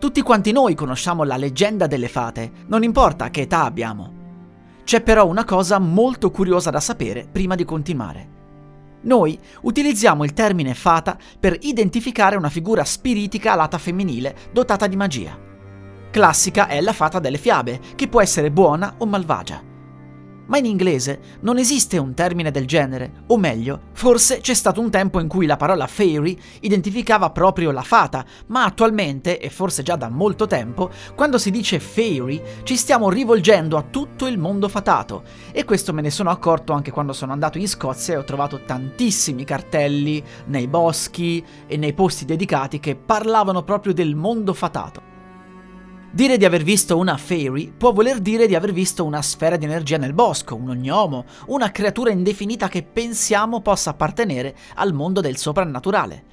Tutti quanti noi conosciamo la leggenda delle fate, non importa che età abbiamo. C'è però una cosa molto curiosa da sapere prima di continuare. Noi utilizziamo il termine fata per identificare una figura spiritica alata femminile dotata di magia. Classica è la fata delle fiabe, che può essere buona o malvagia ma in inglese non esiste un termine del genere, o meglio, forse c'è stato un tempo in cui la parola fairy identificava proprio la fata, ma attualmente, e forse già da molto tempo, quando si dice fairy ci stiamo rivolgendo a tutto il mondo fatato, e questo me ne sono accorto anche quando sono andato in Scozia e ho trovato tantissimi cartelli nei boschi e nei posti dedicati che parlavano proprio del mondo fatato. Dire di aver visto una fairy può voler dire di aver visto una sfera di energia nel bosco, un ognomo, una creatura indefinita che pensiamo possa appartenere al mondo del soprannaturale.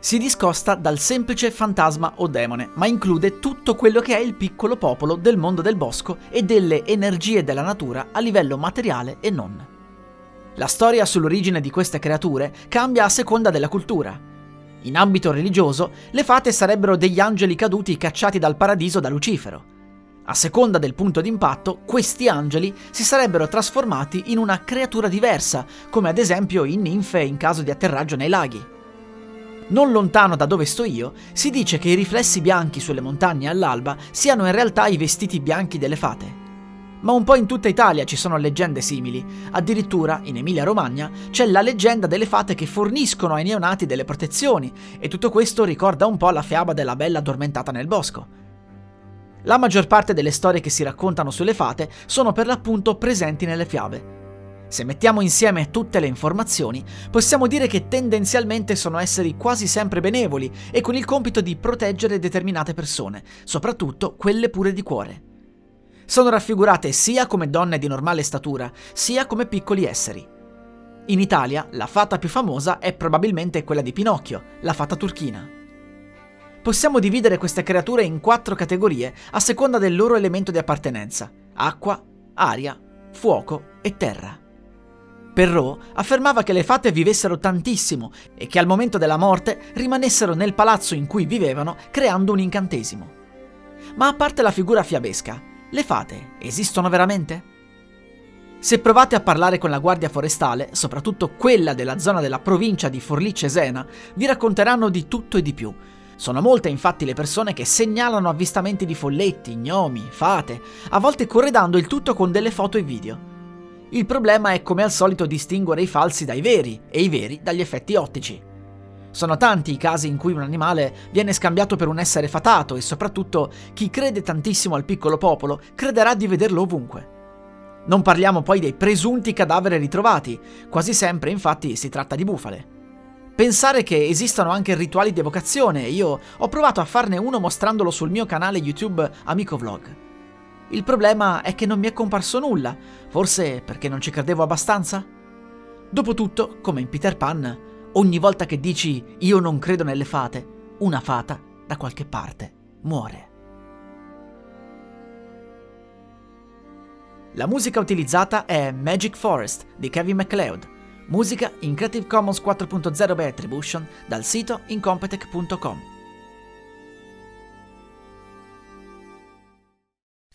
Si discosta dal semplice fantasma o demone, ma include tutto quello che è il piccolo popolo del mondo del bosco e delle energie della natura a livello materiale e non. La storia sull'origine di queste creature cambia a seconda della cultura. In ambito religioso, le fate sarebbero degli angeli caduti cacciati dal paradiso da Lucifero. A seconda del punto d'impatto, questi angeli si sarebbero trasformati in una creatura diversa, come ad esempio in ninfe in caso di atterraggio nei laghi. Non lontano da dove sto io, si dice che i riflessi bianchi sulle montagne all'alba siano in realtà i vestiti bianchi delle fate ma un po' in tutta Italia ci sono leggende simili. Addirittura, in Emilia-Romagna, c'è la leggenda delle fate che forniscono ai neonati delle protezioni, e tutto questo ricorda un po' la fiaba della bella addormentata nel bosco. La maggior parte delle storie che si raccontano sulle fate sono per l'appunto presenti nelle fiabe. Se mettiamo insieme tutte le informazioni, possiamo dire che tendenzialmente sono esseri quasi sempre benevoli e con il compito di proteggere determinate persone, soprattutto quelle pure di cuore sono raffigurate sia come donne di normale statura, sia come piccoli esseri. In Italia la fata più famosa è probabilmente quella di Pinocchio, la fata turchina. Possiamo dividere queste creature in quattro categorie a seconda del loro elemento di appartenenza: acqua, aria, fuoco e terra. Perrault affermava che le fate vivessero tantissimo e che al momento della morte rimanessero nel palazzo in cui vivevano creando un incantesimo. Ma a parte la figura fiabesca, le fate esistono veramente? Se provate a parlare con la Guardia Forestale, soprattutto quella della zona della provincia di Forlì-Cesena, vi racconteranno di tutto e di più. Sono molte infatti le persone che segnalano avvistamenti di folletti, gnomi, fate, a volte corredando il tutto con delle foto e video. Il problema è come al solito distinguere i falsi dai veri e i veri dagli effetti ottici. Sono tanti i casi in cui un animale viene scambiato per un essere fatato e soprattutto chi crede tantissimo al piccolo popolo crederà di vederlo ovunque. Non parliamo poi dei presunti cadaveri ritrovati, quasi sempre infatti si tratta di bufale. Pensare che esistano anche rituali di evocazione, io ho provato a farne uno mostrandolo sul mio canale YouTube Amico Vlog. Il problema è che non mi è comparso nulla, forse perché non ci credevo abbastanza? Dopotutto, come in Peter Pan, Ogni volta che dici io non credo nelle fate, una fata da qualche parte muore. La musica utilizzata è Magic Forest di Kevin MacLeod, musica in Creative Commons 4.0 by Attribution dal sito incompetech.com.